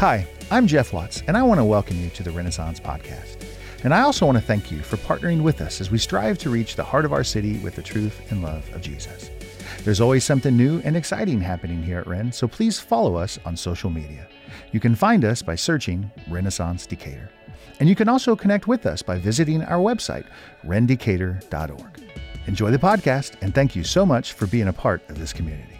Hi, I'm Jeff Watts, and I want to welcome you to the Renaissance Podcast. And I also want to thank you for partnering with us as we strive to reach the heart of our city with the truth and love of Jesus. There's always something new and exciting happening here at Ren, so please follow us on social media. You can find us by searching Renaissance Decatur. And you can also connect with us by visiting our website, rendecatur.org. Enjoy the podcast, and thank you so much for being a part of this community.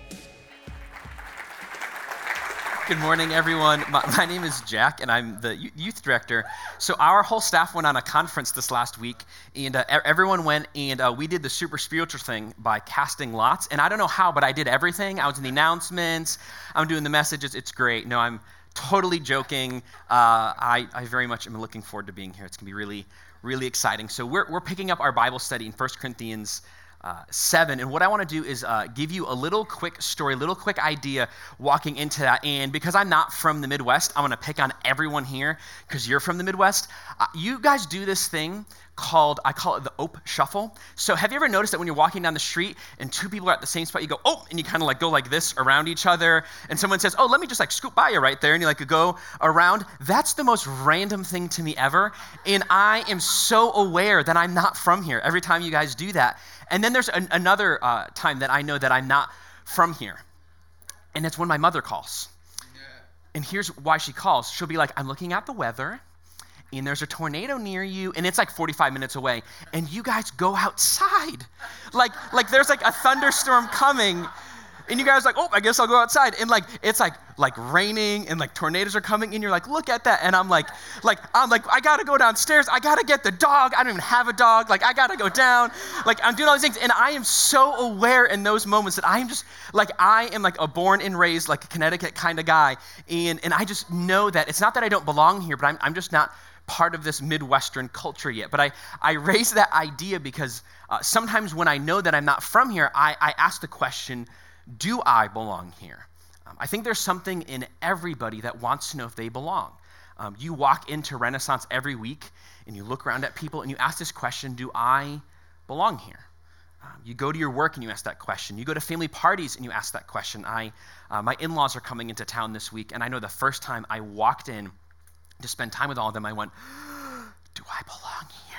Good morning, everyone. My, my, name is Jack, and I'm the youth director. So, our whole staff went on a conference this last week, and uh, everyone went, and uh, we did the super spiritual thing by casting lots. And I don't know how, but I did everything. I was in the announcements, I'm doing the messages. It's great. No, I'm totally joking. Uh, I, I very much am looking forward to being here. It's going to be really, really exciting. So, we're, we're picking up our Bible study in 1 Corinthians uh, 7. And what I want to do is uh, give you a little quick story, a little quick idea walking into that. And because I'm not from the Midwest, I'm going to pick on everyone here because you're from the Midwest. Uh, you guys do this thing called, I call it the Ope Shuffle. So have you ever noticed that when you're walking down the street and two people are at the same spot, you go, oh, and you kind of like go like this around each other. And someone says, oh, let me just like scoop by you right there. And you like go around. That's the most random thing to me ever. And I am so aware that I'm not from here every time you guys do that. And then there's an, another uh, time that I know that I'm not from here. And it's when my mother calls. Yeah. And here's why she calls. She'll be like, I'm looking at the weather, and there's a tornado near you, and it's like 45 minutes away. And you guys go outside. Like, like there's like a thunderstorm coming, and you guys like, oh, I guess I'll go outside. And like, it's like, like raining and like tornadoes are coming, and you're like, look at that. And I'm like, like, I'm like, I gotta go downstairs. I gotta get the dog. I don't even have a dog. Like, I gotta go down. Like, I'm doing all these things. And I am so aware in those moments that I am just like, I am like a born and raised, like a Connecticut kind of guy. And, and I just know that it's not that I don't belong here, but I'm, I'm just not part of this Midwestern culture yet. But I, I raise that idea because uh, sometimes when I know that I'm not from here, I, I ask the question, do I belong here? Um, I think there's something in everybody that wants to know if they belong. Um, you walk into Renaissance every week and you look around at people and you ask this question Do I belong here? Um, you go to your work and you ask that question. You go to family parties and you ask that question. I, uh, my in laws are coming into town this week, and I know the first time I walked in to spend time with all of them, I went, Do I belong here?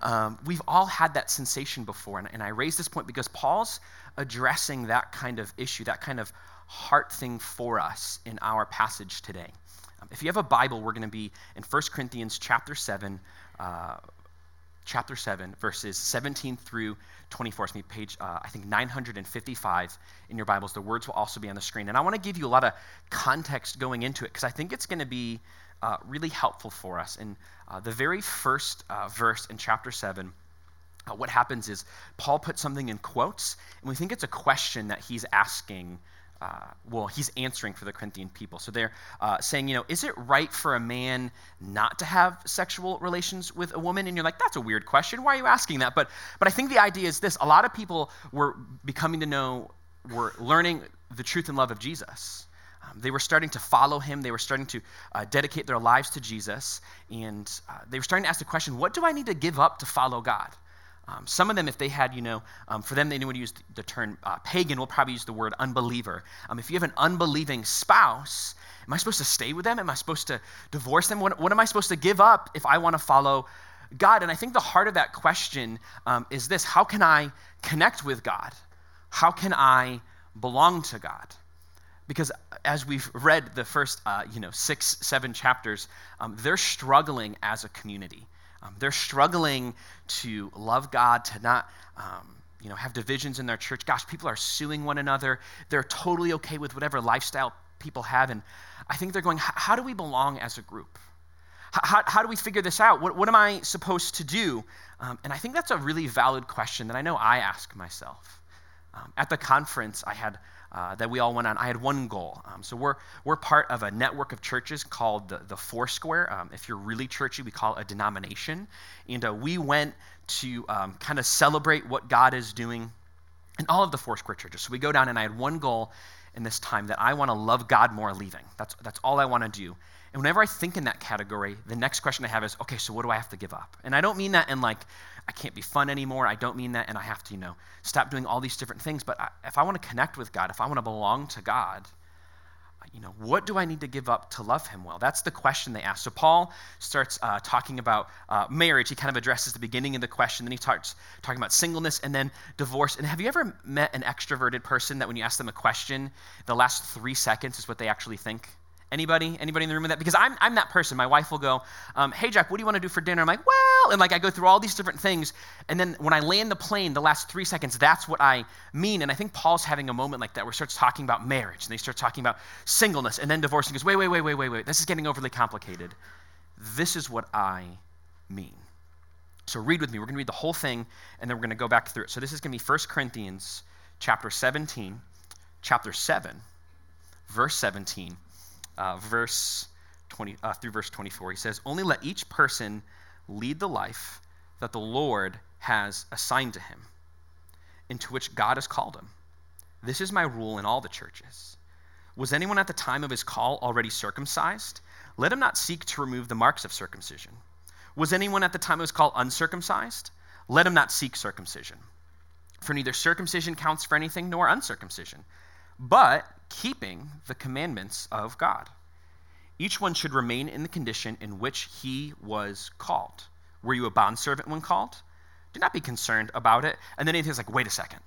Um, we've all had that sensation before, and, and I raise this point because Paul's addressing that kind of issue, that kind of heart thing for us in our passage today. Um, if you have a Bible, we're going to be in 1 Corinthians chapter 7, uh, chapter 7, verses 17 through 24. It's me page, uh, I think, 955 in your Bibles. The words will also be on the screen. And I want to give you a lot of context going into it because I think it's going to be uh, really helpful for us. In uh, the very first uh, verse in chapter 7, uh, what happens is Paul puts something in quotes, and we think it's a question that he's asking. Uh, well, he's answering for the Corinthian people. So they're saying, you know, is it right for a man not to have sexual relations with a woman? And you're like, that's a weird question. Why are you asking that? But, but I think the idea is this a lot of people were becoming to know, were learning the truth and love of Jesus. They were starting to follow him. They were starting to uh, dedicate their lives to Jesus. And uh, they were starting to ask the question, what do I need to give up to follow God? Um, some of them, if they had, you know, um, for them, they would use the term uh, pagan, we'll probably use the word unbeliever. Um, if you have an unbelieving spouse, am I supposed to stay with them? Am I supposed to divorce them? What, what am I supposed to give up if I want to follow God? And I think the heart of that question um, is this How can I connect with God? How can I belong to God? Because as we've read the first, uh, you know, six, seven chapters, um, they're struggling as a community. Um, they're struggling to love God, to not um, you know, have divisions in their church. Gosh, people are suing one another. They're totally okay with whatever lifestyle people have. And I think they're going, how do we belong as a group? How, how do we figure this out? What, what am I supposed to do? Um, and I think that's a really valid question that I know I ask myself. Um, at the conference, I had uh, that we all went on, I had one goal. Um, so we're, we're part of a network of churches called the, the Foursquare. Um, if you're really churchy, we call it a denomination. And uh, we went to um, kind of celebrate what God is doing in all of the Foursquare churches. So we go down, and I had one goal in this time that I want to love God more leaving. That's, that's all I want to do. And whenever I think in that category, the next question I have is, okay, so what do I have to give up? And I don't mean that in like, I can't be fun anymore. I don't mean that, and I have to, you know, stop doing all these different things. But I, if I want to connect with God, if I want to belong to God, you know, what do I need to give up to love him well? That's the question they ask. So Paul starts uh, talking about uh, marriage. He kind of addresses the beginning of the question. Then he starts talking about singleness and then divorce. And have you ever met an extroverted person that when you ask them a question, the last three seconds is what they actually think? Anybody? Anybody in the room with that? Because I'm, I'm that person. My wife will go, um, hey, Jack, what do you want to do for dinner? I'm like, well, and like I go through all these different things. And then when I land the plane, the last three seconds, that's what I mean. And I think Paul's having a moment like that where he starts talking about marriage and they start talking about singleness and then divorce. And goes, wait, wait, wait, wait, wait, wait. This is getting overly complicated. This is what I mean. So read with me. We're going to read the whole thing and then we're going to go back through it. So this is going to be 1 Corinthians chapter 17, chapter 7, verse 17 uh, verse 20 uh, through verse 24. He says, "Only let each person lead the life that the Lord has assigned to him, into which God has called him. This is my rule in all the churches. Was anyone at the time of his call already circumcised? Let him not seek to remove the marks of circumcision. Was anyone at the time of his call uncircumcised? Let him not seek circumcision. For neither circumcision counts for anything nor uncircumcision, but keeping the commandments of God. Each one should remain in the condition in which he was called. Were you a bondservant when called? Do not be concerned about it. And then he's like, wait a second.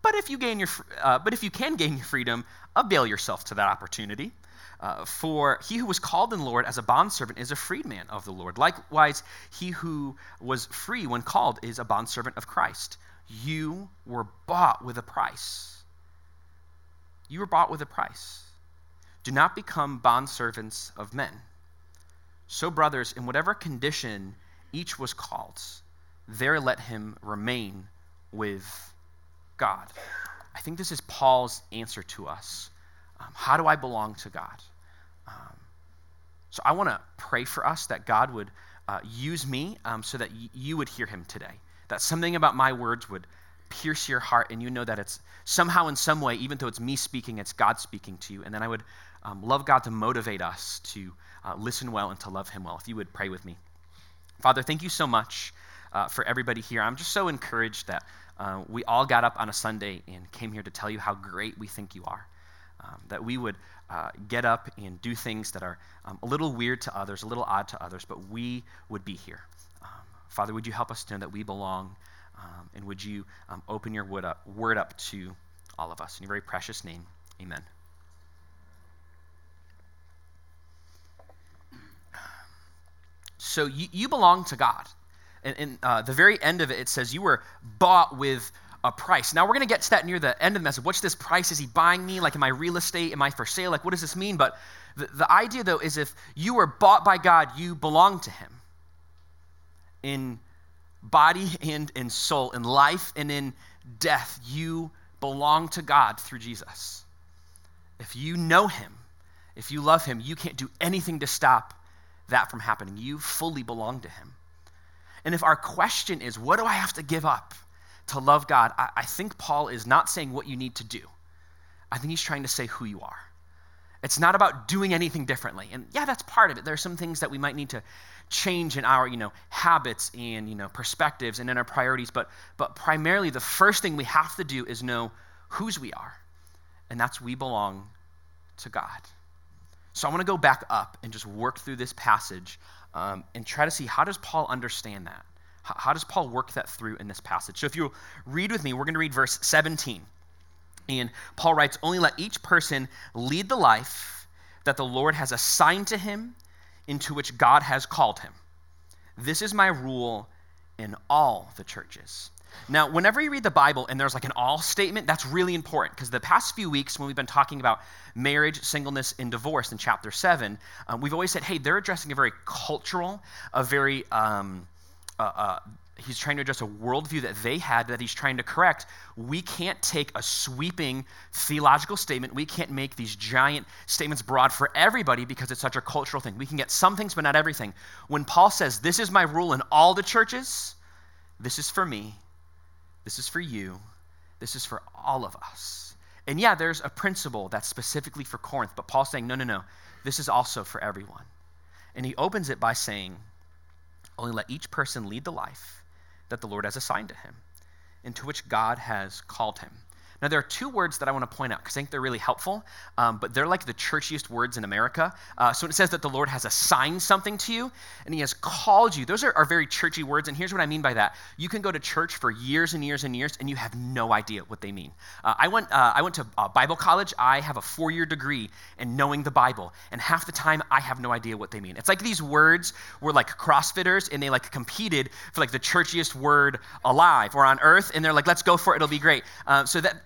But if you gain your, uh, but if you can gain your freedom, avail yourself to that opportunity. Uh, for he who was called in the Lord as a bondservant is a freedman of the Lord. Likewise, he who was free when called is a bondservant of Christ. You were bought with a price. You were bought with a price. Do not become bondservants of men. So, brothers, in whatever condition each was called, there let him remain with God. I think this is Paul's answer to us. Um, how do I belong to God? Um, so, I want to pray for us that God would uh, use me um, so that y- you would hear him today. That something about my words would pierce your heart and you know that it's somehow in some way even though it's me speaking it's god speaking to you. And then i would um, love god to motivate us to uh, listen well and to love him well. If you would pray with me. Father thank you so much uh, for everybody here. I'm just so encouraged that uh, we all got up on a sunday and came here to tell you how great we think you are. Um, that we would uh, get up and do things that are um, a little weird to others a little odd to others but we would be here. Um, father would you help us to know that we belong um, and would you um, open your word up, word up to all of us? In your very precious name, amen. So you, you belong to God. And, and uh, the very end of it, it says you were bought with a price. Now we're going to get to that near the end of the message. What's this price? Is he buying me? Like, am I real estate? Am I for sale? Like, what does this mean? But the, the idea, though, is if you were bought by God, you belong to him. In body and in soul, in life and in death, you belong to God through Jesus. If you know Him, if you love Him, you can't do anything to stop that from happening. You fully belong to Him. And if our question is, what do I have to give up to love God? I, I think Paul is not saying what you need to do. I think he's trying to say who you are. It's not about doing anything differently. And yeah, that's part of it. There are some things that we might need to change in our, you know, habits and, you know, perspectives and in our priorities, but but primarily the first thing we have to do is know whose we are. And that's we belong to God. So I want to go back up and just work through this passage um, and try to see how does Paul understand that? How, how does Paul work that through in this passage? So if you read with me, we're going to read verse 17. And Paul writes, Only let each person lead the life that the Lord has assigned to him, into which God has called him. This is my rule in all the churches. Now, whenever you read the Bible and there's like an all statement, that's really important because the past few weeks, when we've been talking about marriage, singleness, and divorce in chapter 7, um, we've always said, hey, they're addressing a very cultural, a very um, uh, uh, he's trying to address a worldview that they had that he's trying to correct. We can't take a sweeping theological statement. We can't make these giant statements broad for everybody because it's such a cultural thing. We can get some things, but not everything. When Paul says, This is my rule in all the churches, this is for me, this is for you, this is for all of us. And yeah, there's a principle that's specifically for Corinth, but Paul's saying, No, no, no, this is also for everyone. And he opens it by saying, Only let each person lead the life that the Lord has assigned to him, into which God has called him. Now, there are two words that I want to point out because I think they're really helpful, um, but they're like the churchiest words in America. Uh, so, it says that the Lord has assigned something to you and He has called you, those are, are very churchy words. And here's what I mean by that you can go to church for years and years and years, and you have no idea what they mean. Uh, I, went, uh, I went to Bible college. I have a four year degree in knowing the Bible, and half the time I have no idea what they mean. It's like these words were like CrossFitters, and they like competed for like the churchiest word alive or on earth, and they're like, let's go for it, it'll be great. Uh, so that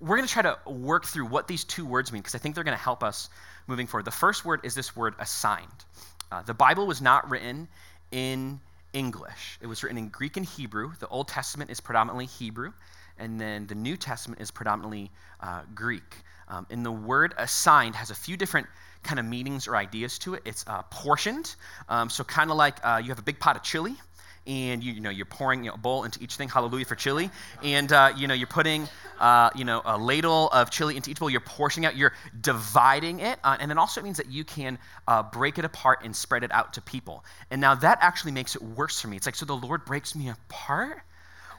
we're going to try to work through what these two words mean because I think they're going to help us moving forward. The first word is this word assigned. Uh, the Bible was not written in English, it was written in Greek and Hebrew. The Old Testament is predominantly Hebrew, and then the New Testament is predominantly uh, Greek. Um, and the word assigned has a few different kind of meanings or ideas to it. It's uh, portioned, um, so kind of like uh, you have a big pot of chili and you, you know you're pouring you know, a bowl into each thing hallelujah for chili. And uh, you know you're putting uh, you know a ladle of chili into each bowl. You're portioning out you're dividing it uh, and then also it means that you can uh, break it apart and spread it out to people. And now that actually makes it worse for me. It's like so the lord breaks me apart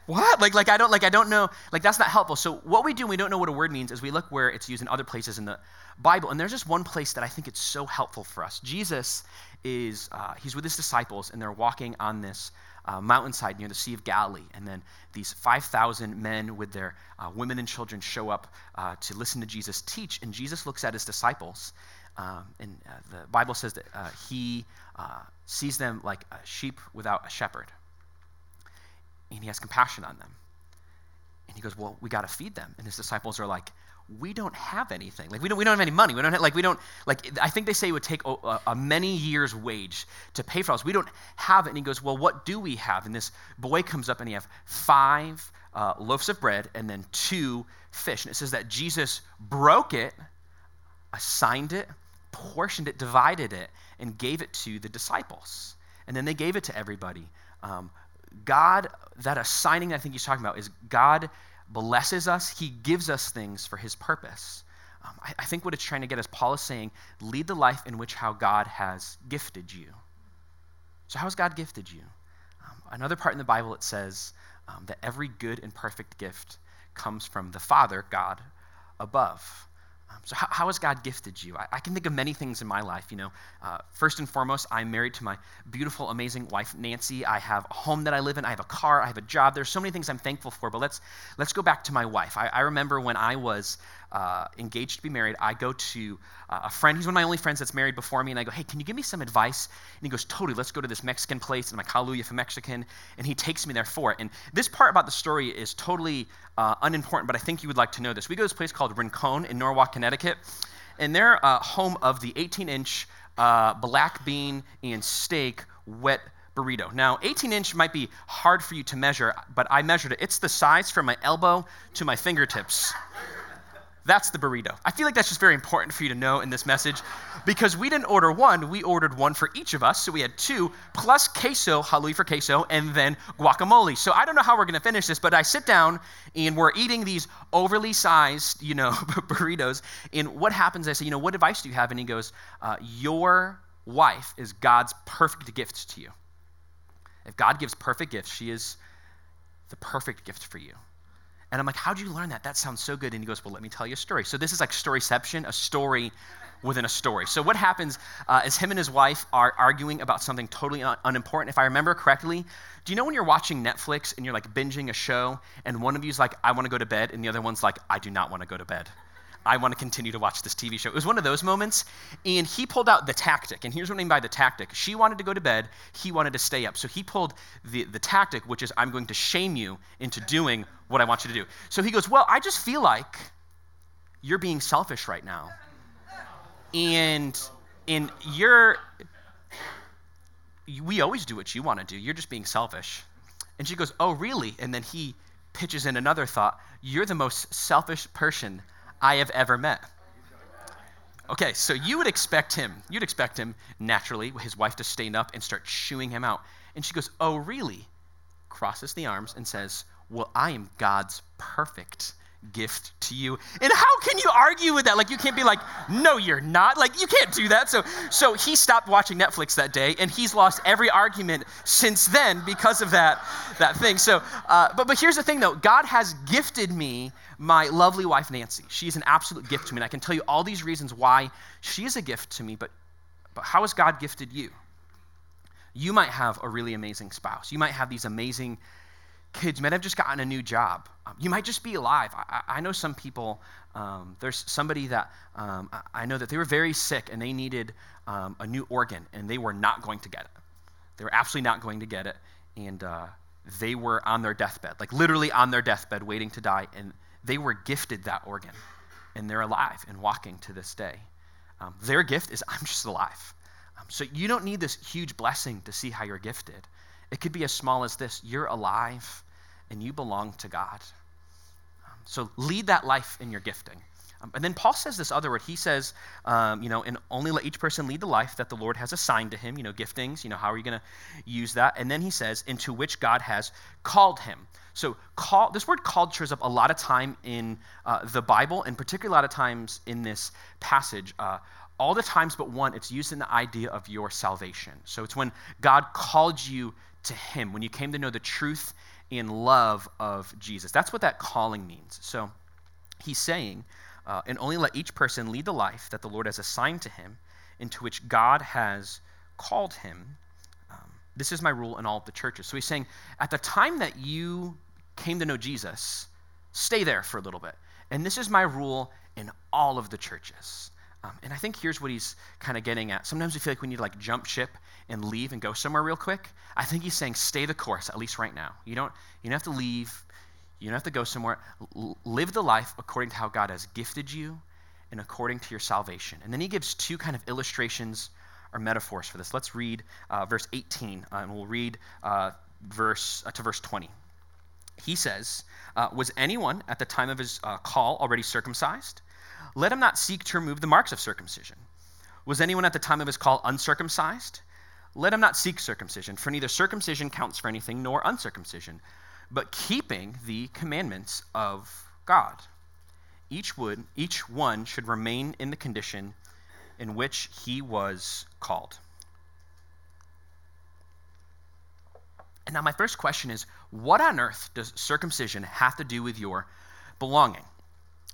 what like like i don't like i don't know like that's not helpful so what we do we don't know what a word means is we look where it's used in other places in the bible and there's just one place that i think it's so helpful for us jesus is uh, he's with his disciples and they're walking on this uh, mountainside near the Sea of Galilee. And then these 5,000 men with their uh, women and children show up uh, to listen to Jesus teach. And Jesus looks at his disciples. Um, and uh, the Bible says that uh, he uh, sees them like a sheep without a shepherd. And he has compassion on them. And he goes, Well, we got to feed them. And his disciples are like, we don't have anything. Like we don't, we don't have any money. We don't have, like we don't like. I think they say it would take a, a, many years' wage to pay for us. We don't have it. And he goes, well, what do we have? And this boy comes up and he have five uh, loaves of bread and then two fish. And it says that Jesus broke it, assigned it, portioned it, divided it, and gave it to the disciples. And then they gave it to everybody. Um, God, that assigning I think he's talking about is God blesses us, he gives us things for his purpose. Um, I, I, think what it's trying to get is Paul is saying, lead the life in which how God has gifted you. So, how has God gifted you? Um, another part in the Bible it says um, that every good and perfect gift comes from the Father, God, above. Um, so, how, how, has God gifted you? I, I, can think of many things in my life. You know, uh, first and foremost, I'm married to my beautiful, amazing wife, Nancy. I have a home that I live in. I have a car. I have a job. There's so many things I'm thankful for. But let's let's go back to my wife. I, I remember when I was uh, engaged to be married, I go to uh, a friend. He's one of my only friends that's married before me, and I go, "Hey, can you give me some advice?" And he goes, "Totally. Let's go to this Mexican place." And I'm like, "Hallelujah for Mexican," and he takes me there for it. And this part about the story is totally uh, unimportant, but I think you would like to know this. We go to this place called Rincon in Norwalk, Connecticut, and they're uh, home of the 18-inch uh, black bean and steak wet burrito. Now, 18 inch might be hard for you to measure, but I measured it. It's the size from my elbow to my fingertips. That's the burrito. I feel like that's just very important for you to know in this message because we didn't order one, we ordered one for each of us. So we had two plus queso, hallelujah for queso, and then guacamole. So I don't know how we're going to finish this, but I sit down and we're eating these overly sized, you know, burritos. And what happens, I say, you know, what advice do you have? And he goes, uh, Your wife is God's perfect gift to you. If God gives perfect gifts, she is the perfect gift for you. And I'm like, how'd you learn that? That sounds so good. And he goes, well, let me tell you a story. So this is like storyception, a story within a story. So what happens uh, is him and his wife are arguing about something totally un- unimportant. If I remember correctly, do you know when you're watching Netflix and you're like binging a show and one of you's like, I want to go to bed, and the other one's like, I do not want to go to bed? I want to continue to watch this TV show. It was one of those moments, and he pulled out the tactic. And here's what I mean by the tactic. She wanted to go to bed, he wanted to stay up. So he pulled the, the tactic, which is, I'm going to shame you into doing what I want you to do. So he goes, Well, I just feel like you're being selfish right now. And, and you're, we always do what you want to do. You're just being selfish. And she goes, Oh, really? And then he pitches in another thought. You're the most selfish person I have ever met. Okay, so you would expect him, you'd expect him naturally, his wife to stand up and start chewing him out. And she goes, Oh, really? Crosses the arms and says, Well, I am God's perfect gift to you. And how can you argue with that? Like you can't be like, no, you're not. Like you can't do that. So so he stopped watching Netflix that day, and he's lost every argument since then because of that that thing. So, uh, but but here's the thing though, God has gifted me my lovely wife Nancy. She's an absolute gift to me, and I can tell you all these reasons why she is a gift to me. But but how has God gifted you? You might have a really amazing spouse. You might have these amazing kids might have just gotten a new job. Um, you might just be alive. I, I know some people, um, there's somebody that um, I know that they were very sick and they needed um, a new organ and they were not going to get it. They were absolutely not going to get it. And uh, they were on their deathbed, like literally on their deathbed, waiting to die. And they were gifted that organ. And they're alive and walking to this day. Um, their gift is, I'm just alive. Um, so you don't need this huge blessing to see how you're gifted. It could be as small as this you're alive and you belong to God. Um, so lead that life in your gifting. Um, and then Paul says this other word. He says, um, you know, and only let each person lead the life that the Lord has assigned to him, you know, giftings, you know, how are you going to use that? And then he says, into which God has called him. So call, this word called shows up a lot of time in uh, the Bible, and particularly a lot of times in this passage. Uh, all the times but one, it's used in the idea of your salvation. So it's when God called you to Him, when you came to know the truth and love of Jesus. That's what that calling means. So he's saying, uh, and only let each person lead the life that the Lord has assigned to him, into which God has called him. Um, this is my rule in all of the churches. So he's saying, at the time that you came to know Jesus, stay there for a little bit. And this is my rule in all of the churches. Um, and I think here's what he's kind of getting at. Sometimes we feel like we need to like jump ship and leave and go somewhere real quick. I think he's saying stay the course, at least right now. You don't, you don't have to leave. You don't have to go somewhere. L- live the life according to how God has gifted you and according to your salvation. And then he gives two kind of illustrations or metaphors for this. Let's read uh, verse 18, uh, and we'll read uh, verse uh, to verse 20. He says, uh, "Was anyone at the time of his uh, call already circumcised?" Let him not seek to remove the marks of circumcision. Was anyone at the time of his call uncircumcised? Let him not seek circumcision, for neither circumcision counts for anything nor uncircumcision, but keeping the commandments of God. Each would each one should remain in the condition in which he was called. And now my first question is what on earth does circumcision have to do with your belonging?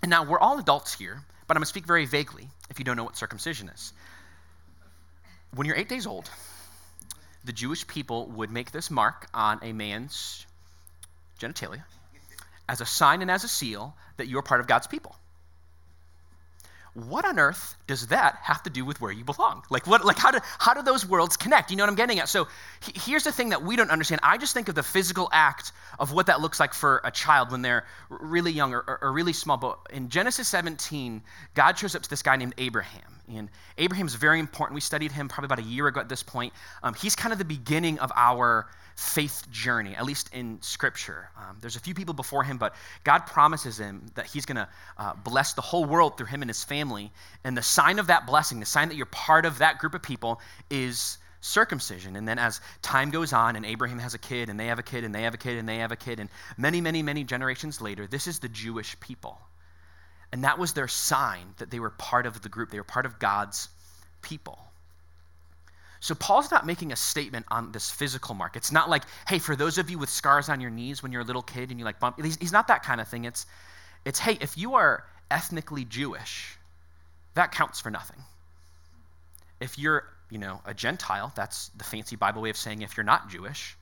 And now we're all adults here, but I'm going to speak very vaguely if you don't know what circumcision is. When you're eight days old, the Jewish people would make this mark on a man's genitalia as a sign and as a seal that you're part of God's people what on earth does that have to do with where you belong? Like what like how do how do those worlds connect? You know what I'm getting at? So he, here's the thing that we don't understand. I just think of the physical act of what that looks like for a child when they're really young or, or, or really small. But in Genesis 17, God shows up to this guy named Abraham. And Abraham's very important. We studied him probably about a year ago at this point. Um, he's kind of the beginning of our faith journey, at least in Scripture. Um, there's a few people before him, but God promises him that he's going to uh, bless the whole world through him and his family. And the sign of that blessing, the sign that you're part of that group of people, is circumcision. And then as time goes on, and Abraham has a kid, and they have a kid, and they have a kid, and they have a kid, and many, many, many generations later, this is the Jewish people. And that was their sign that they were part of the group, they were part of God's people. So Paul's not making a statement on this physical mark. It's not like, hey, for those of you with scars on your knees when you're a little kid and you like bump. He's, he's not that kind of thing. It's, it's, hey, if you are ethnically Jewish, that counts for nothing. If you're, you know, a Gentile, that's the fancy Bible way of saying if you're not Jewish,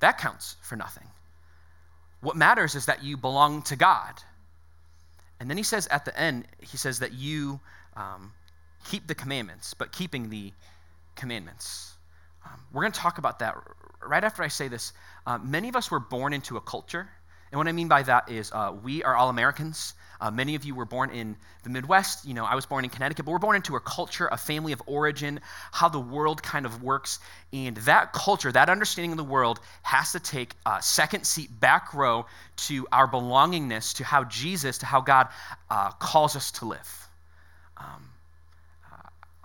that counts for nothing. What matters is that you belong to God. And then he says at the end, he says that you um, keep the commandments, but keeping the commandments. Um, we're going to talk about that right after I say this. Uh, many of us were born into a culture. And what I mean by that is uh, we are all Americans. Uh, many of you were born in the Midwest. You know, I was born in Connecticut, but we're born into a culture, a family of origin, how the world kind of works. And that culture, that understanding of the world, has to take a second seat, back row to our belongingness, to how Jesus, to how God uh, calls us to live. Um,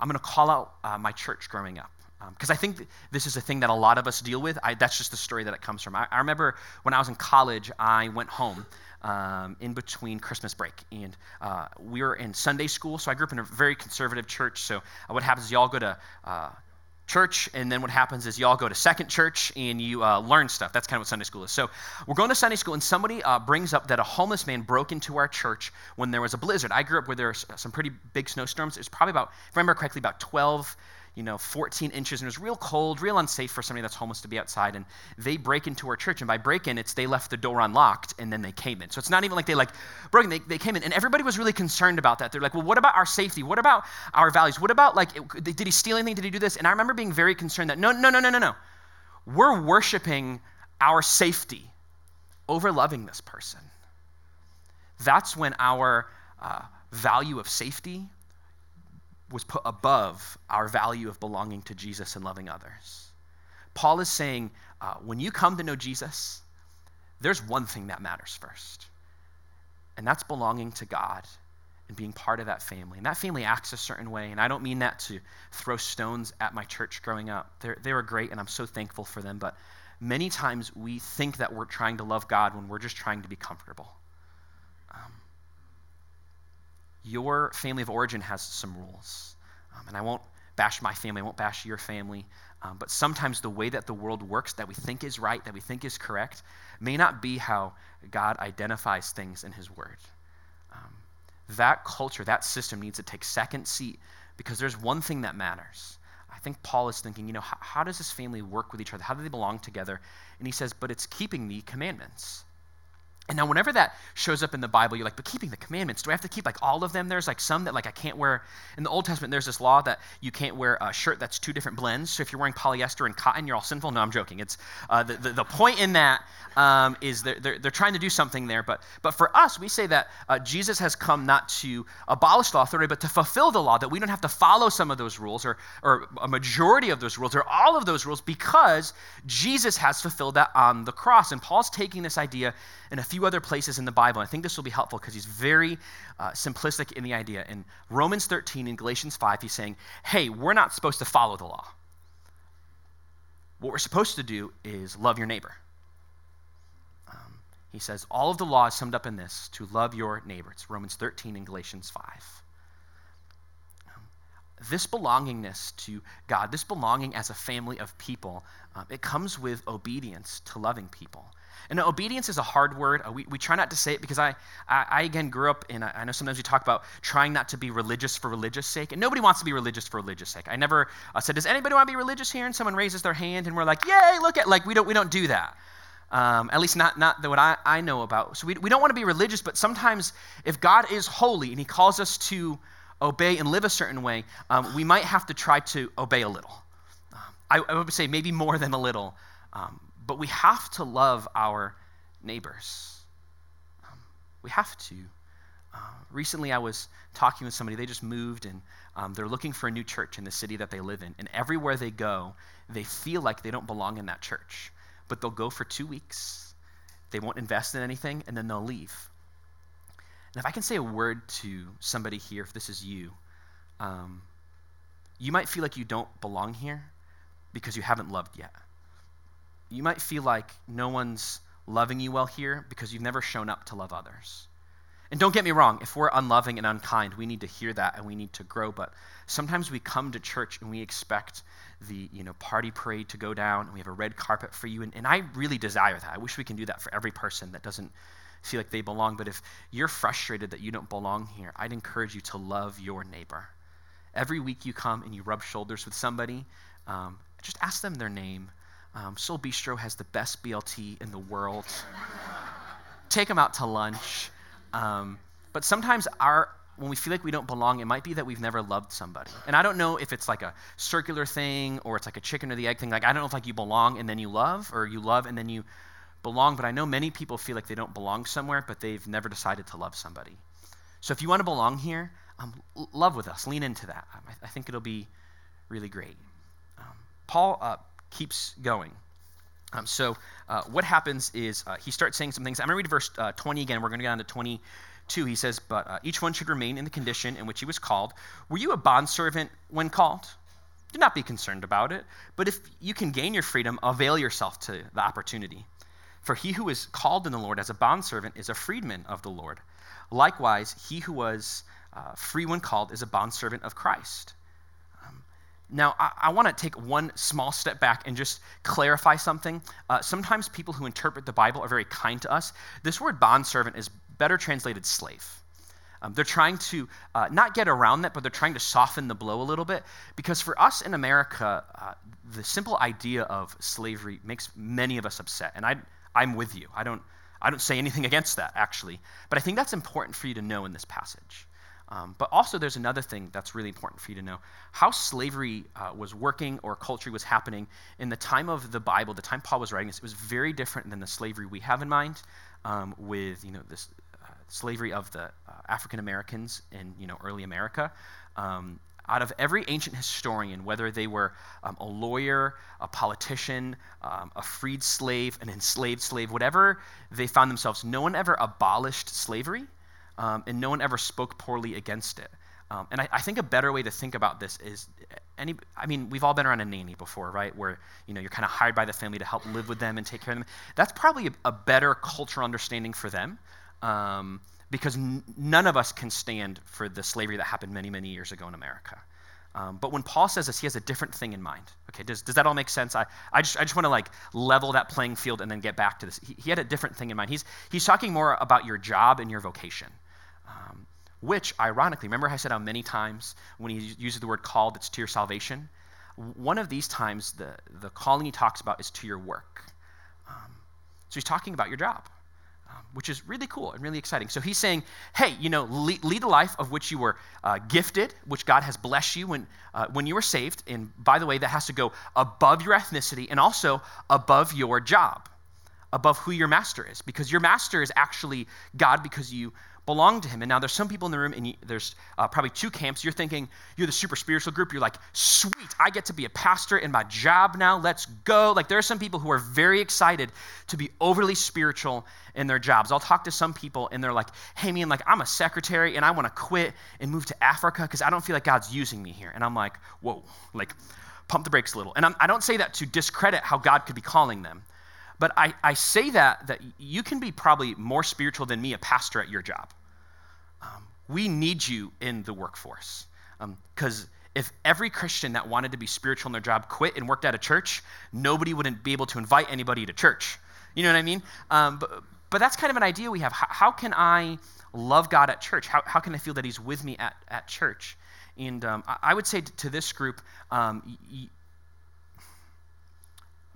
I'm going to call out uh, my church growing up. Because um, I think th- this is a thing that a lot of us deal with. I, that's just the story that it comes from. I, I remember when I was in college, I went home um, in between Christmas break. And uh, we were in Sunday school, so I grew up in a very conservative church. So uh, what happens is y'all go to uh, church, and then what happens is y'all go to second church and you uh, learn stuff. That's kind of what Sunday school is. So we're going to Sunday school, and somebody uh, brings up that a homeless man broke into our church when there was a blizzard. I grew up where there were some pretty big snowstorms. It was probably about, if I remember correctly, about 12 you know, 14 inches, and it was real cold, real unsafe for somebody that's homeless to be outside. And they break into our church, and by break in, it's they left the door unlocked and then they came in. So it's not even like they like broke in, they, they came in. And everybody was really concerned about that. They're like, well, what about our safety? What about our values? What about like, did he steal anything? Did he do this? And I remember being very concerned that no, no, no, no, no, no. We're worshiping our safety over loving this person. That's when our uh, value of safety was put above our value of belonging to Jesus and loving others. Paul is saying uh, when you come to know Jesus, there's one thing that matters first, and that's belonging to God and being part of that family. And that family acts a certain way, and I don't mean that to throw stones at my church growing up. They're, they were great, and I'm so thankful for them, but many times we think that we're trying to love God when we're just trying to be comfortable. Um, your family of origin has some rules. Um, and I won't bash my family, I won't bash your family. Um, but sometimes the way that the world works, that we think is right, that we think is correct, may not be how God identifies things in His Word. Um, that culture, that system needs to take second seat because there's one thing that matters. I think Paul is thinking, you know, how, how does this family work with each other? How do they belong together? And he says, but it's keeping the commandments. And now, whenever that shows up in the Bible, you're like, but keeping the commandments, do I have to keep like all of them? There's like some that like I can't wear. In the Old Testament, there's this law that you can't wear a shirt that's two different blends. So if you're wearing polyester and cotton, you're all sinful. No, I'm joking. It's uh, the, the, the, point in that um, is they're, they're, they're, trying to do something there. But, but for us, we say that uh, Jesus has come not to abolish the authority, but to fulfill the law, that we don't have to follow some of those rules or, or a majority of those rules or all of those rules because Jesus has fulfilled that on the cross. And Paul's taking this idea in a few other places in the Bible. I think this will be helpful because he's very uh, simplistic in the idea. In Romans 13 and Galatians 5, he's saying, hey, we're not supposed to follow the law. What we're supposed to do is love your neighbor. Um, he says, all of the law is summed up in this to love your neighbor. It's Romans 13 and Galatians 5 um, this belongingness to God, this belonging as a family of people, um, it comes with obedience to loving people. And obedience is a hard word. Uh, we, we try not to say it because I, I, I again, grew up in, I know sometimes we talk about trying not to be religious for religious sake. And nobody wants to be religious for religious sake. I never uh, said, does anybody want to be religious here? And someone raises their hand and we're like, yay, look at, like, we don't, we don't do that. Um, at least not, not what I, I know about. So we, we don't want to be religious, but sometimes if God is holy and he calls us to obey and live a certain way, um, we might have to try to obey a little. Um, I, I, would say maybe more than a little. Um, but we have to love our neighbors. Um, we have to. Uh, recently, I was talking with somebody. They just moved and um, they're looking for a new church in the city that they live in. And everywhere they go, they feel like they don't belong in that church. But they'll go for two weeks, they won't invest in anything, and then they'll leave. And if I can say a word to somebody here, if this is you, um, you might feel like you don't belong here because you haven't loved yet you might feel like no one's loving you well here because you've never shown up to love others. And don't get me wrong, if we're unloving and unkind, we need to hear that and we need to grow. But sometimes we come to church and we expect the you know party parade to go down and we have a red carpet for you. And, and I really desire that. I wish we can do that for every person that doesn't feel like they belong. But if you're frustrated that you don't belong here, I'd encourage you to love your neighbor. Every week you come and you rub shoulders with somebody, um, just ask them their name. Um, Soul Bistro has the best BLT in the world. Take them out to lunch. Um, but sometimes our when we feel like we don't belong, it might be that we've never loved somebody. And I don't know if it's like a circular thing or it's like a chicken or the egg thing. Like I don't know if like you belong and then you love or you love and then you belong, but I know many people feel like they don't belong somewhere, but they've never decided to love somebody. So if you want to belong here, um, love with us. Lean into that. I, I think it'll be really great. Um, Paul uh, keeps going. Um, so uh, what happens is uh, he starts saying some things. I'm going to read verse uh, 20 again. We're going to get down to 22. He says, But uh, each one should remain in the condition in which he was called. Were you a bondservant when called? do not be concerned about it. But if you can gain your freedom, avail yourself to the opportunity. For he who is called in the Lord as a bondservant is a freedman of the Lord. Likewise, he who was uh, free when called is a bondservant of Christ. Now, I, I want to take one small step back and just clarify something. Uh, sometimes people who interpret the Bible are very kind to us. This word bondservant is better translated slave. Um, they're trying to uh, not get around that, but they're trying to soften the blow a little bit. Because for us in America, uh, the simple idea of slavery makes many of us upset. And I, I'm with you. I don't, I don't say anything against that, actually. But I think that's important for you to know in this passage. Um, but also, there's another thing that's really important for you to know how slavery uh, was working or culture was happening in the time of the Bible, the time Paul was writing this. It was very different than the slavery we have in mind um, with you know, this slavery of the uh, African Americans in you know, early America. Um, out of every ancient historian, whether they were um, a lawyer, a politician, um, a freed slave, an enslaved slave, whatever they found themselves, no one ever abolished slavery um, and no one ever spoke poorly against it. Um, and I, I, think a better way to think about this is any i mean we've all been around a nanny before right where you know you're kind of hired by the family to help live with them and take care of them that's probably a, a better cultural understanding for them um, because n- none of us can stand for the slavery that happened many, many years ago in America. Um, but when Paul says this, he has a different thing in mind. Okay, does, does that all make sense? I, I just, I just want to like level that playing field and then get back to this. He, he, had a different thing in mind. He's, he's talking more about your job and your vocation, which ironically, remember I said how many times when he uses the word called, it's to your salvation? One of these times, the, the calling he talks about is to your work. Um, so he's talking about your job um, which is really cool and really exciting. So he's saying, hey, you know, lead, lead a life of which you were uh, gifted, which God has blessed you when, uh, when you were saved. And by the way, that has to go above your ethnicity and also above your job, above who your master is, because your master is actually God because you belong to him. And now there's some people in the room, and you, there's uh, probably two camps. You're thinking you're the super spiritual group. You're like, sweet, I get to be a pastor in my job now. Let's go. Like there are some people who are very excited to be overly spiritual in their jobs. I'll talk to some people, and they're like, hey, man, like I'm a secretary, and I want to quit and move to Africa because I don't feel like God's using me here. And I'm like, whoa, like pump the brakes a little. And I'm, I do not say that to discredit how God could be calling them. But I, I say that that you can be probably more spiritual than me, a pastor at your job. Um, we need you in the workforce. Because um, if every Christian that wanted to be spiritual in their job quit and worked at a church, nobody wouldn't be able to invite anybody to church. You know what I mean? Um, but, but that's kind of an idea we have. How, how, can I love God at church? How, how can I feel that He's with me at, at church? And um, I, I, would say to, to this group, um, y-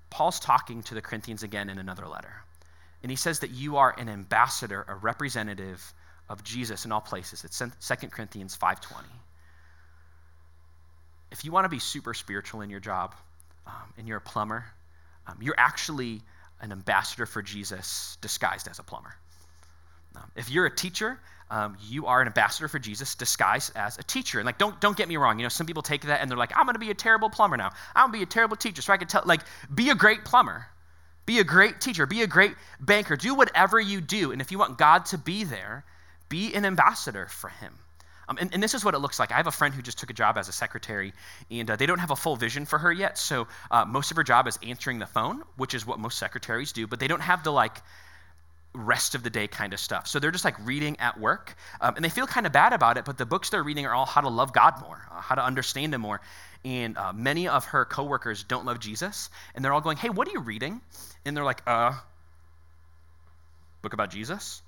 Paul's talking to the Corinthians again in another letter. And he says that you are an ambassador, a representative of Jesus in all places. It's 2 Corinthians 5.20. If you want to be super spiritual in your job um, and you're a plumber, um, you're actually an ambassador for Jesus disguised as a plumber. Um, if you're a teacher, um, you are an ambassador for Jesus disguised as a teacher. And like, don't don't get me wrong. You know, some people take that and they're like, I'm going to be a terrible plumber now. I'm going to be a terrible teacher. So I can tell, like, be a great plumber, be a great teacher, be a great banker. Do whatever you do, and if you want God to be there, be an ambassador for Him. Um, and, and, this is what it looks like. I have a friend who just took a job as a secretary, and uh, they don't have a full vision for her yet. So uh, most of her job is answering the phone, which is what most secretaries do. But they don't have the like rest of the day kind of stuff. So they're just like reading at work, um, and they feel kind of bad about it. But the books they're reading are all how to love God more, uh, how to understand Him more. And uh, many of her coworkers don't love Jesus, and they're all going, "Hey, what are you reading?" And they're like, "Uh, book about Jesus."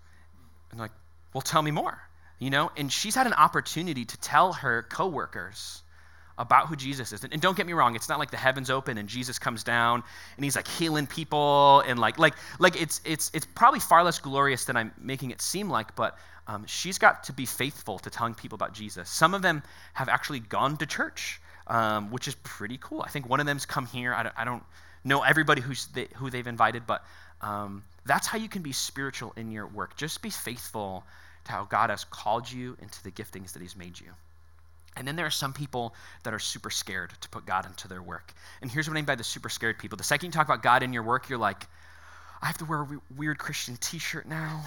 And like, "Well, tell me more." You know, and she's had an opportunity to tell her coworkers about who Jesus is. And don't get me wrong, it's not like the heavens open and Jesus comes down and he's like healing people and like like like it's it's it's probably far less glorious than I'm making it seem like, but um, she's got to be faithful to telling people about Jesus. Some of them have actually gone to church, um, which is pretty cool. I think one of them's come here. I don't, I don't know everybody who's they, who they've invited, but um, that's how you can be spiritual in your work. Just be faithful to how God has called you into the giftings that He's made you. And then there are some people that are super scared to put God into their work. And here's what I mean by the super scared people. The second you talk about God in your work, you're like, I have to wear a weird Christian t shirt now.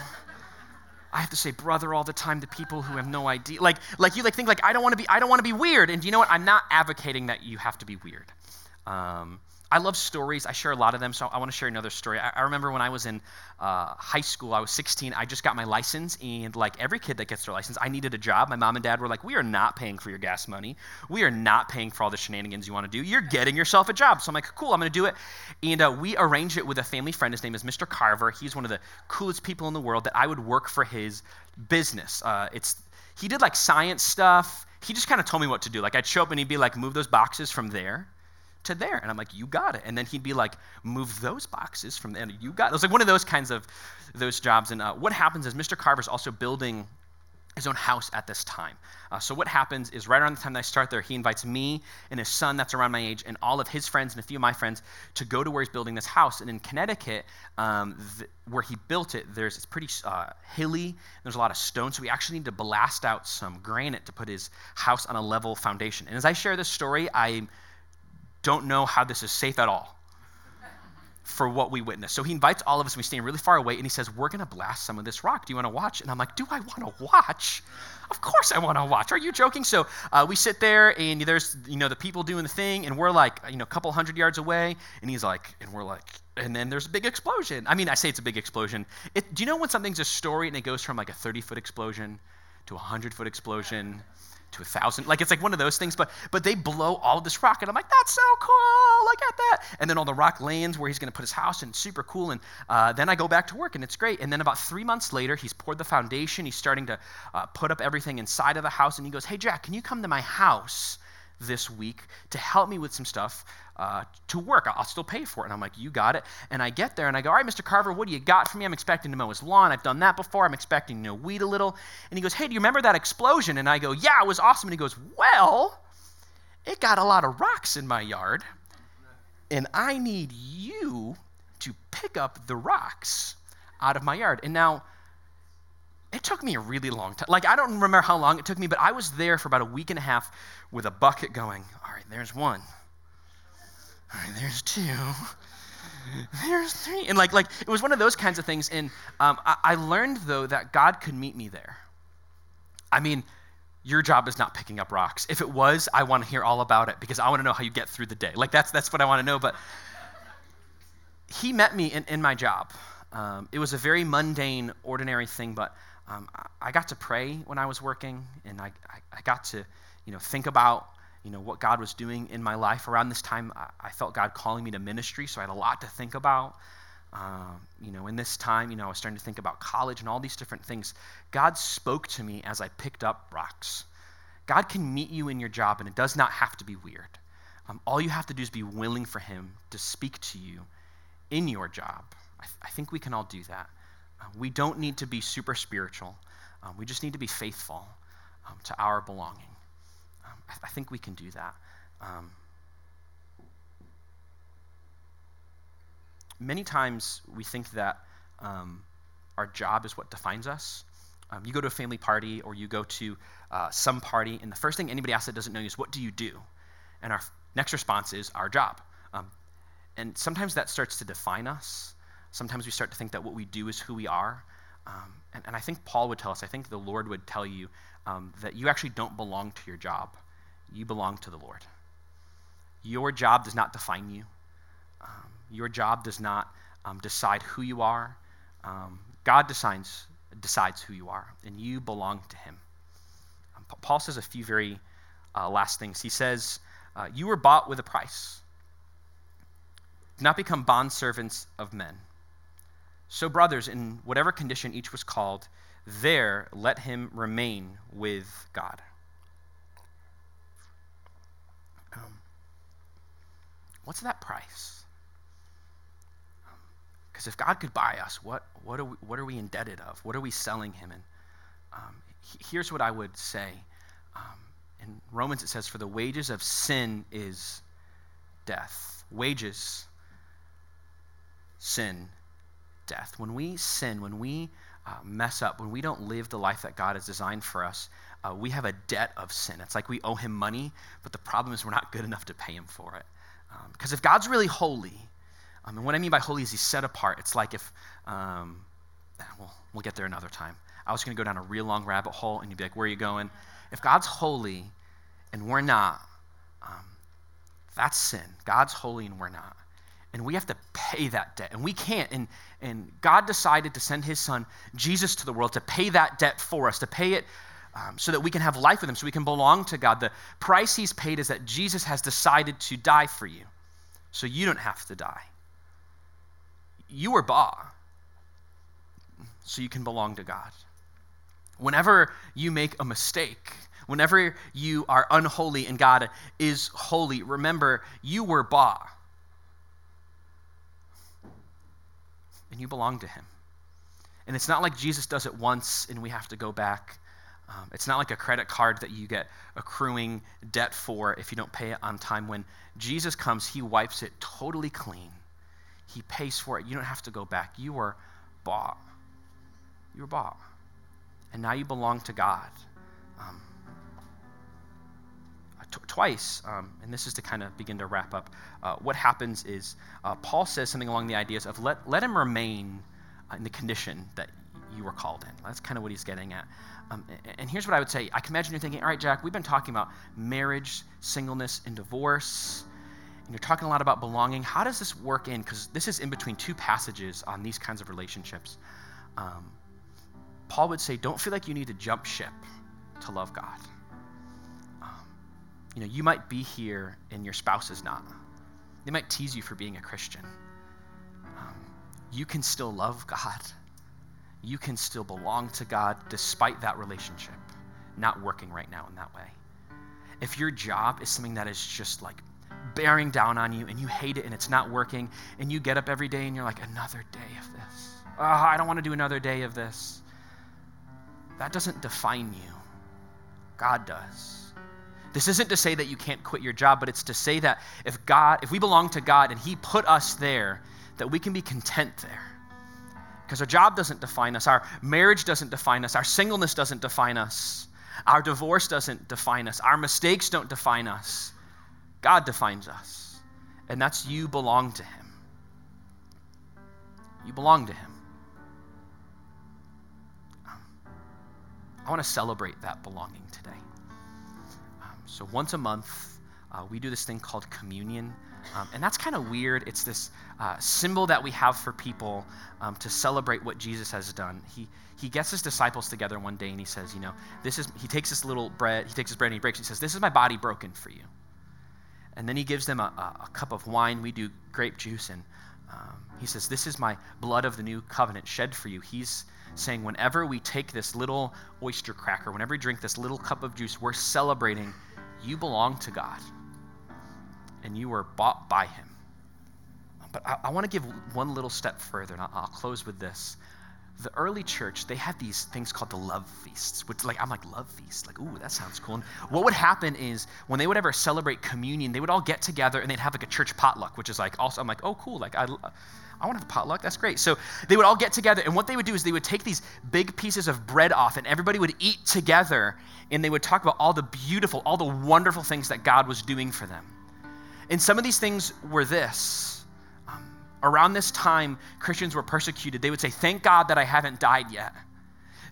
I have to say brother all the time to people who have no idea. Like, like you like think like I don't want to be I don't want to be weird. And you know what? I'm not advocating that you have to be weird. Um, I love stories. I share a lot of them, so I want to share another story. I, I remember when I was in uh, high school, I was 16. I just got my license, and like every kid that gets their license, I needed a job. My mom and dad were like, "We are not paying for your gas money. We are not paying for all the shenanigans you want to do. You're getting yourself a job." So I'm like, "Cool, I'm going to do it." And uh, we arranged it with a family friend. His name is Mr. Carver. He's one of the coolest people in the world. That I would work for his business. Uh, it's he did like science stuff. He just kind of told me what to do. Like I'd show up and he'd be like, "Move those boxes from there." To there. And I'm like, you got it. And then he'd be like, move those boxes from there. And you got it. It was like one of those kinds of those jobs. And uh, what happens is Mr. Carver's also building his own house at this time. Uh, so what happens is right around the time that I start there, he invites me and his son, that's around my age, and all of his friends and a few of my friends to go to where he's building this house. And in Connecticut, um, th- where he built it, there's it's pretty uh, hilly. There's a lot of stone, so we actually need to blast out some granite to put his house on a level foundation. And as I share this story, I don't know how this is safe at all for what we witness. So he invites all of us, we stand really far away, and he says, We're going to blast some of this rock. Do you want to watch? And I'm like, Do I want to watch? Of course I want to watch. Are you joking? So uh, we sit there, and there's, you know, the people doing the thing, and we're like, you know, a couple hundred yards away, and he's like, and we're like, and then there's a big explosion. I mean, I say it's a big explosion. It, do you know when something's a story and it goes from like a 30 foot explosion to a 100 foot explosion? To a thousand. Like it's like one of those things, but but they blow all this rock, and I'm like, that's so cool. Look at that. And then all the rock lands where he's going to put his house, and super cool. And uh, then I go back to work, and it's great. And then about three months later, he's poured the foundation. He's starting to uh, put up everything inside of the house, and he goes, hey Jack, can you come to my house? This week to help me with some stuff uh, to work. I'll still pay for it. And I'm like, you got it. And I get there and I go, all right, Mr. Carver, what do you got for me? I'm expecting to mow his lawn. I've done that before. I'm expecting to you know, weed a little. And he goes, hey, do you remember that explosion? And I go, yeah, it was awesome. And he goes, well, it got a lot of rocks in my yard. And I need you to pick up the rocks out of my yard. And now, it took me a really long time. Like, I don't remember how long it took me, but I was there for about a week and a half with a bucket going, all right, there's one. All right, there's two. There's three. And like, like it was one of those kinds of things. And um, I, I learned, though, that God could meet me there. I mean, your job is not picking up rocks. If it was, I want to hear all about it because I want to know how you get through the day. Like, that's, that's what I want to know. But he met me in, in my job. Um, it was a very mundane, ordinary thing, but um, I got to pray when I was working, and I, I, got to, you know, think about, you know, what God was doing in my life. Around this time, I, I felt God calling me to ministry, so I had a lot to think about. Um, you know, in this time, you know, I was starting to think about college and all these different things. God spoke to me as I picked up rocks. God can meet you in your job, and it does not have to be weird. Um, all you have to do is be willing for Him to speak to you in your job. I, th- I think we can all do that. Uh, we don't need to be super spiritual. Um, we just need to be faithful um, to our belonging. Um, I, I, think we can do that. Um, many times we think that um, our job is what defines us. Um, you go to a family party or you go to uh, some party, and the first thing anybody asks that doesn't know you is, What do you do? And our next response is, Our job. and sometimes that starts to define us sometimes we start to think that what we do is who we are. Um, and, and, I think Paul would tell us, I think the Lord would tell you um, that you actually don't belong to your job, you belong to the Lord. Your job does not define you, um, your job does not um, decide who you are. Um, God decides, decides who you are, and you belong to Him. Um, Paul says a few very uh, last things. He says, uh, You were bought with a price. Do not become bondservants of men. So, brothers, in whatever condition each was called, there let him remain with God. Um, what's that price? Because um, if God could buy us, what, what, are we, what are we indebted of? What are we selling him in? Um, here's what I would say. Um, in Romans, it says, For the wages of sin is death. Wages, sin death. When we sin, when we uh, mess up, when we don't live the life that God has designed for us, uh, we have a debt of sin. It's like we owe him money, but the problem is we're not good enough to pay him for it. Because um, if God's really holy, um, and what I mean by holy is he's set apart. It's like if, um, we'll, we'll get there another time. I was going to go down a real long rabbit hole, and you'd be like, where are you going? If God's holy and we're not, um, that's sin. God's holy and we're not. And we have to pay that debt. And we can't. And, and God decided to send his son, Jesus, to the world to pay that debt for us, to pay it um, so that we can have life with him, so we can belong to God. The price he's paid is that Jesus has decided to die for you, so you don't have to die. You were bought, so you can belong to God. Whenever you make a mistake, whenever you are unholy and God is holy, remember you were bought. And you belong to Him. And it's not like Jesus does it once and we have to go back. Um, it's not like a credit card that you get accruing debt for if you don't pay it on time. When Jesus comes, He wipes it totally clean. He pays for it. You don't have to go back. You were bought. You were bought and now you belong to God. Um, t- twice, um, and this is to kind of begin to wrap up, uh, what happens is uh, Paul says something along the ideas of let, let him remain uh, in the condition that you were called in. That's kind of what he's getting at. Um, and here's what I would say I can imagine you're thinking, all right, Jack, we've been talking about marriage, singleness, and divorce. And you're talking a lot about belonging. How does this work in? Because this is in between two passages on these kinds of relationships. Um, Paul would say, don't feel like you need to jump ship to love God. You know, you might be here and your spouse is not. They might tease you for being a Christian. Um, you can still love God. You can still belong to God despite that relationship not working right now in that way. If your job is something that is just like bearing down on you and you hate it and it's not working, and you get up every day and you're like, another day of this. Oh, I don't want to do another day of this that doesn't define you. God does. This isn't to say that you can't quit your job, but it's to say that if God, if we belong to God and He put us there, that we can be content there. Because our job doesn't define us, our marriage doesn't define us, our singleness doesn't define us, our divorce doesn't define us, our mistakes don't define us. God defines us. And that's you belong to Him. You belong to Him. I want to celebrate that belonging today. So, once a month, uh, we do this thing called communion. Um, and that's kind of weird. It's this uh, symbol that we have for people um, to celebrate what Jesus has done. He, he gets his disciples together one day and he says, You know, this is, he takes this little bread, he takes his bread and he breaks it. He says, This is my body broken for you. And then he gives them a, a, a cup of wine. We do grape juice. And um, he says, This is my blood of the new covenant shed for you. He's saying, whenever we take this little oyster cracker, whenever we drink this little cup of juice, we're celebrating you belong to God and you were bought by Him. But I, I want to give one little step further, and I'll, I'll close with this the early church, they had these things called the love feasts, which like I'm like love feast, like ooh that sounds cool. And what would happen is when they would ever celebrate communion, they would all get together and they'd have like a church potluck, which is like also I'm like oh cool, like I I want to have a potluck. That's great. So they would all get together, and what they would do is they would take these big pieces of bread off, and everybody would eat together, and they would talk about all the beautiful, all the wonderful things that God was doing for them. And some of these things were this. Um, around this time, Christians were persecuted. They would say, Thank God that I haven't died yet.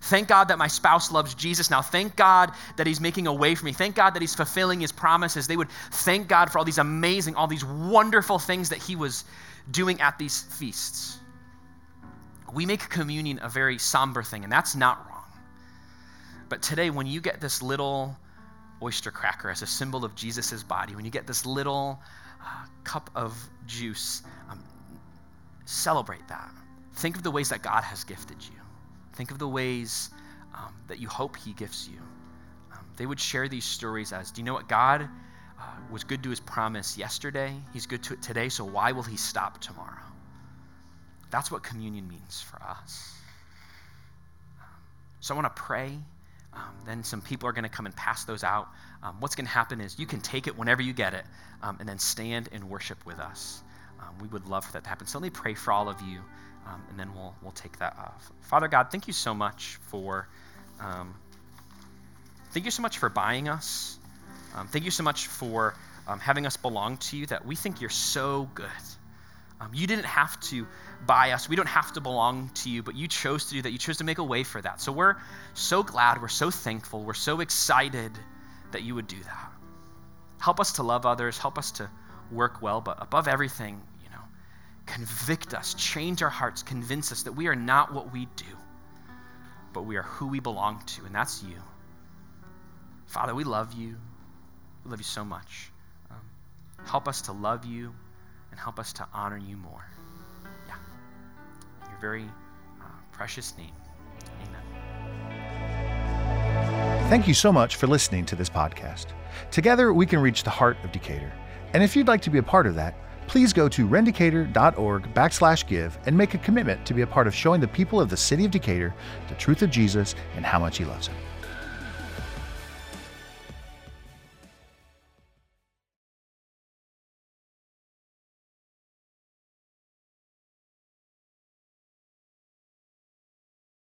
Thank God that my spouse loves Jesus now. Thank God that He's making a way for me. Thank God that He's fulfilling His promises. They would thank God for all these amazing, all these wonderful things that He was doing at these feasts. We make communion a very somber thing, and that's not wrong. But today, when you get this little oyster cracker as a symbol of Jesus' body, when you get this little uh, cup of juice, um, celebrate that. Think of the ways that God has gifted you. Think of the ways um, that you hope He gifts you. Um, they would share these stories as Do you know what God uh, was good to his promise yesterday, he's good to it today, so why will he stop tomorrow? That's what communion means for us. Um, so I want to pray. Um, then some people are going to come and pass those out. Um, what's going to happen is you can take it whenever you get it um, and then stand and worship with us. Um, we would love for that to happen. So let me pray for all of you, um, and then we'll, we'll take that off. Father God, thank you so much for. thank you so much for buying us. Um, thank you so much for um, having us belong to you, that we think you're so good. Um, you didn't have to buy us. We don't have to belong to you, but you chose to do that. You chose to make a way for that. So we're so glad. We're so thankful. We're so excited that you would do that. Help us to love others. Help us to work well. But above everything, you know, convict us, change our hearts, convince us that we are not what we do, but we are who we belong to, and that's you. Father, we love you. We love you so much. Um, help us to love you and help us to honor you more. Yeah. In your very uh, precious name. Amen. Thank you so much for listening to this podcast. Together, we can reach the heart of Decatur. And if you'd like to be a part of that, please go to rendicator.org backslash give and make a commitment to be a part of showing the people of the city of Decatur the truth of Jesus and how much he loves them.